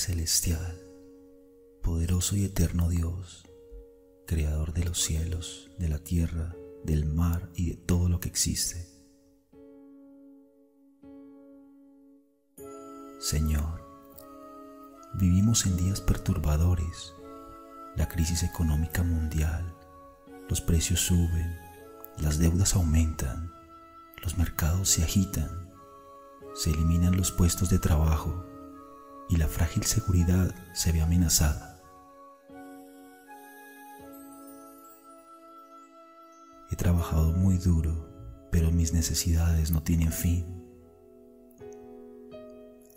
Celestial, poderoso y eterno Dios, Creador de los cielos, de la tierra, del mar y de todo lo que existe. Señor, vivimos en días perturbadores, la crisis económica mundial, los precios suben, las deudas aumentan, los mercados se agitan, se eliminan los puestos de trabajo y la frágil seguridad se ve amenazada. He trabajado muy duro, pero mis necesidades no tienen fin.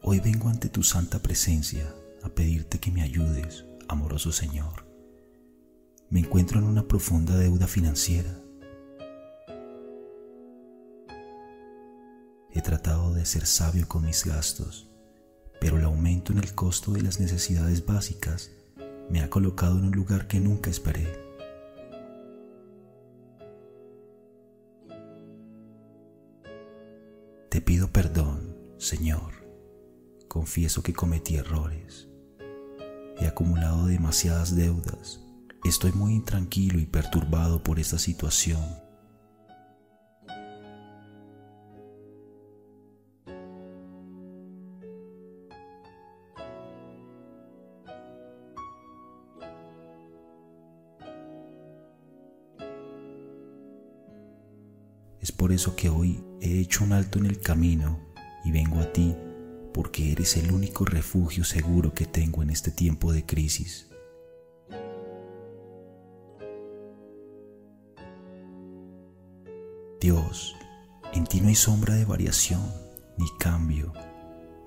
Hoy vengo ante tu santa presencia a pedirte que me ayudes, amoroso Señor. Me encuentro en una profunda deuda financiera. He tratado de ser sabio con mis gastos pero el aumento en el costo de las necesidades básicas me ha colocado en un lugar que nunca esperé. Te pido perdón, Señor. Confieso que cometí errores. He acumulado demasiadas deudas. Estoy muy intranquilo y perturbado por esta situación Es por eso que hoy he hecho un alto en el camino y vengo a ti porque eres el único refugio seguro que tengo en este tiempo de crisis. Dios, en ti no hay sombra de variación ni cambio.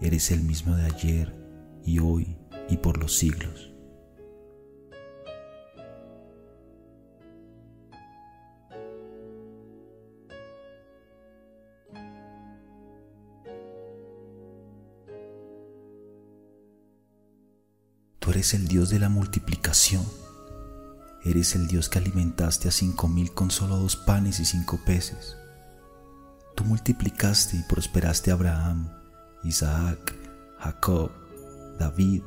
Eres el mismo de ayer y hoy y por los siglos. Eres el Dios de la multiplicación. Eres el Dios que alimentaste a cinco mil con solo dos panes y cinco peces. Tú multiplicaste y prosperaste a Abraham, Isaac, Jacob, David,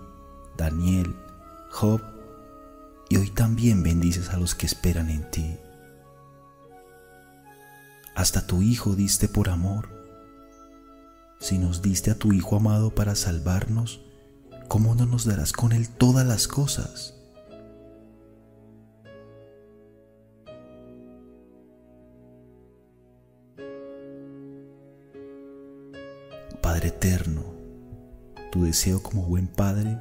Daniel, Job, y hoy también bendices a los que esperan en ti. Hasta tu Hijo diste por amor. Si nos diste a tu Hijo amado para salvarnos, ¿cómo no nos darás con Él todas las cosas? Padre eterno, tu deseo como buen Padre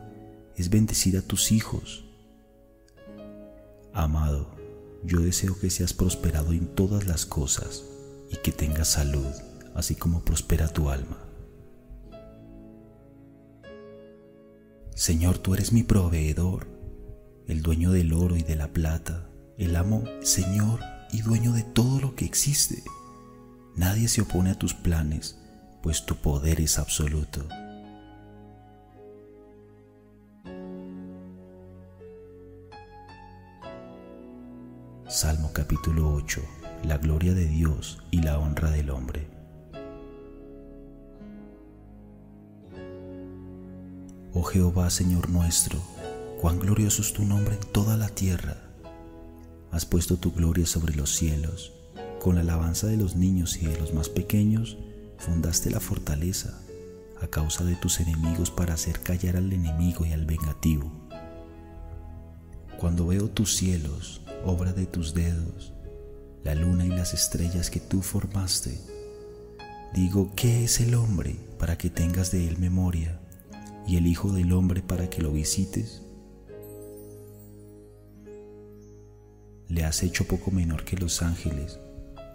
es bendecir a tus hijos. Amado, yo deseo que seas prosperado en todas las cosas y que tengas salud, así como prospera tu alma. Señor, tú eres mi proveedor, el dueño del oro y de la plata, el amo, Señor, y dueño de todo lo que existe. Nadie se opone a tus planes, pues tu poder es absoluto. Salmo capítulo 8. La gloria de Dios y la honra del hombre. Oh Jehová, Señor nuestro, cuán glorioso es tu nombre en toda la tierra. Has puesto tu gloria sobre los cielos, con la alabanza de los niños y de los más pequeños, fundaste la fortaleza a causa de tus enemigos para hacer callar al enemigo y al vengativo. Cuando veo tus cielos, obra de tus dedos, la luna y las estrellas que tú formaste, digo, ¿qué es el hombre para que tengas de él memoria y el Hijo del Hombre para que lo visites? Le has hecho poco menor que los ángeles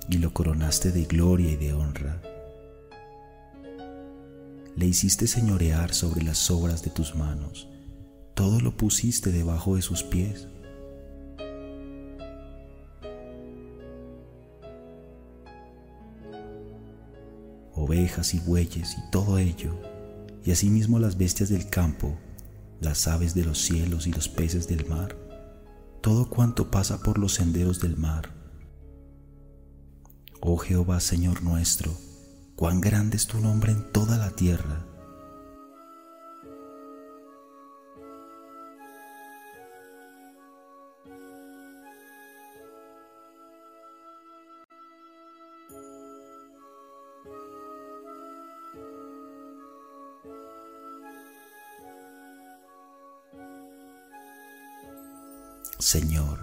y lo coronaste de gloria y de honra. Le hiciste señorear sobre las obras de tus manos, todo lo pusiste debajo de sus pies. Ovejas y bueyes y todo ello, y asimismo las bestias del campo, las aves de los cielos y los peces del mar, todo cuanto pasa por los senderos del mar Oh Jehová, Señor nuestro, cuán grande es tu nombre en toda la tierra. Señor,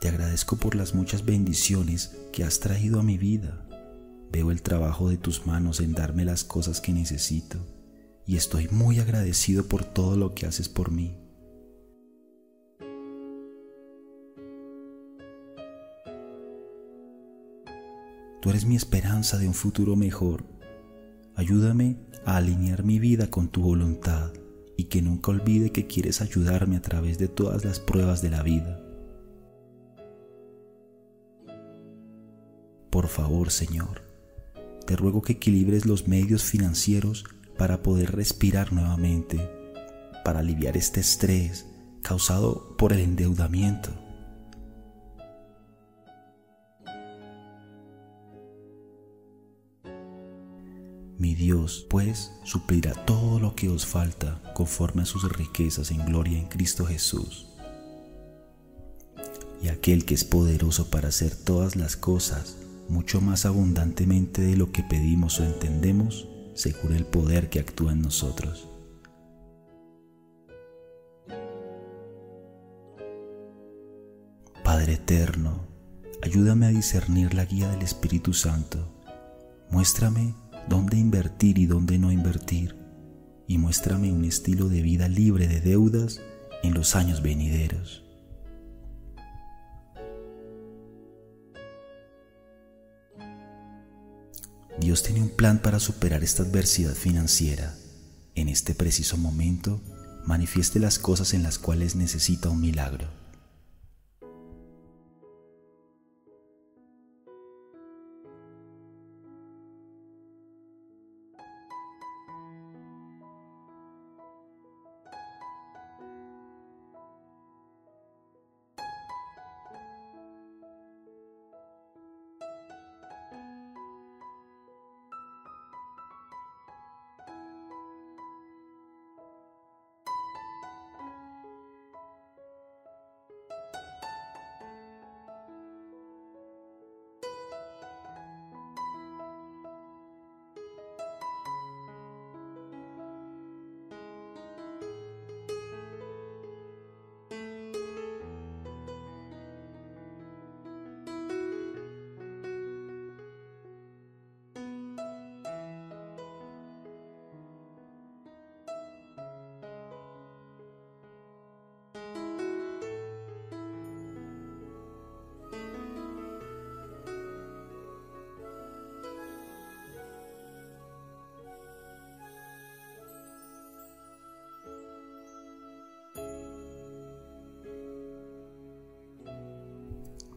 te agradezco por las muchas bendiciones que has traído a mi vida. Veo el trabajo de tus manos en darme las cosas que necesito y estoy muy agradecido por todo lo que haces por mí. Tú eres mi esperanza de un futuro mejor. Ayúdame a alinear mi vida con tu voluntad y que nunca olvide que quieres ayudarme a través de todas las pruebas de la vida. Por favor, Señor, te ruego que equilibres los medios financieros para poder respirar nuevamente, para aliviar este estrés causado por el endeudamiento. Dios, pues, suplirá todo lo que os falta conforme a sus riquezas en gloria en Cristo Jesús. Y aquel que es poderoso para hacer todas las cosas mucho más abundantemente de lo que pedimos o entendemos, según el poder que actúa en nosotros. Padre eterno, ayúdame a discernir la guía del Espíritu Santo. Muéstrame dónde invertir y dónde no invertir, y muéstrame un estilo de vida libre de deudas en los años venideros. Dios tiene un plan para superar esta adversidad financiera. En este preciso momento, manifieste las cosas en las cuales necesita un milagro.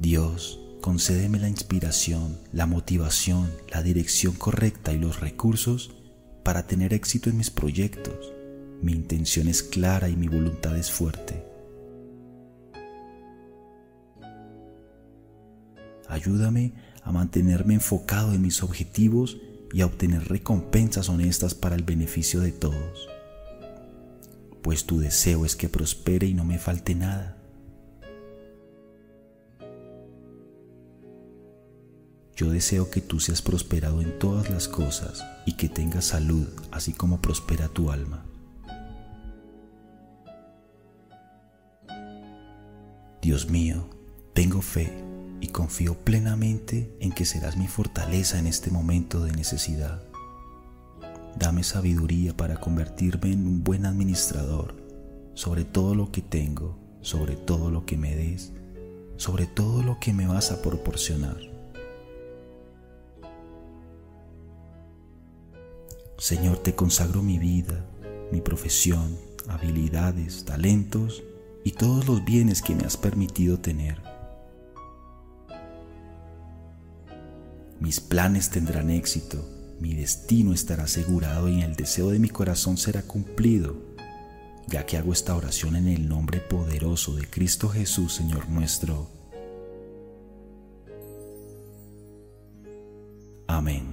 Dios, concédeme la inspiración, la motivación, la dirección correcta y los recursos para tener éxito en mis proyectos. Mi intención es clara y mi voluntad es fuerte. Ayúdame a mantenerme enfocado en mis objetivos y a obtener recompensas honestas para el beneficio de todos. Pues tu deseo es que prospere y no me falte nada. Yo deseo que tú seas prosperado en todas las cosas y que tengas salud, así como prospera tu alma. Dios mío, tengo fe y confío plenamente en que serás mi fortaleza en este momento de necesidad. Dame sabiduría para convertirme en un buen administrador sobre todo lo que tengo, sobre todo lo que me des, sobre todo lo que me vas a proporcionar. Señor, te consagro mi vida, mi profesión, habilidades, talentos y todos los bienes que me has permitido tener. Mis planes tendrán éxito, mi destino estará asegurado y el deseo de mi corazón será cumplido, ya que hago esta oración en el nombre poderoso de Cristo Jesús, Señor nuestro. Amén.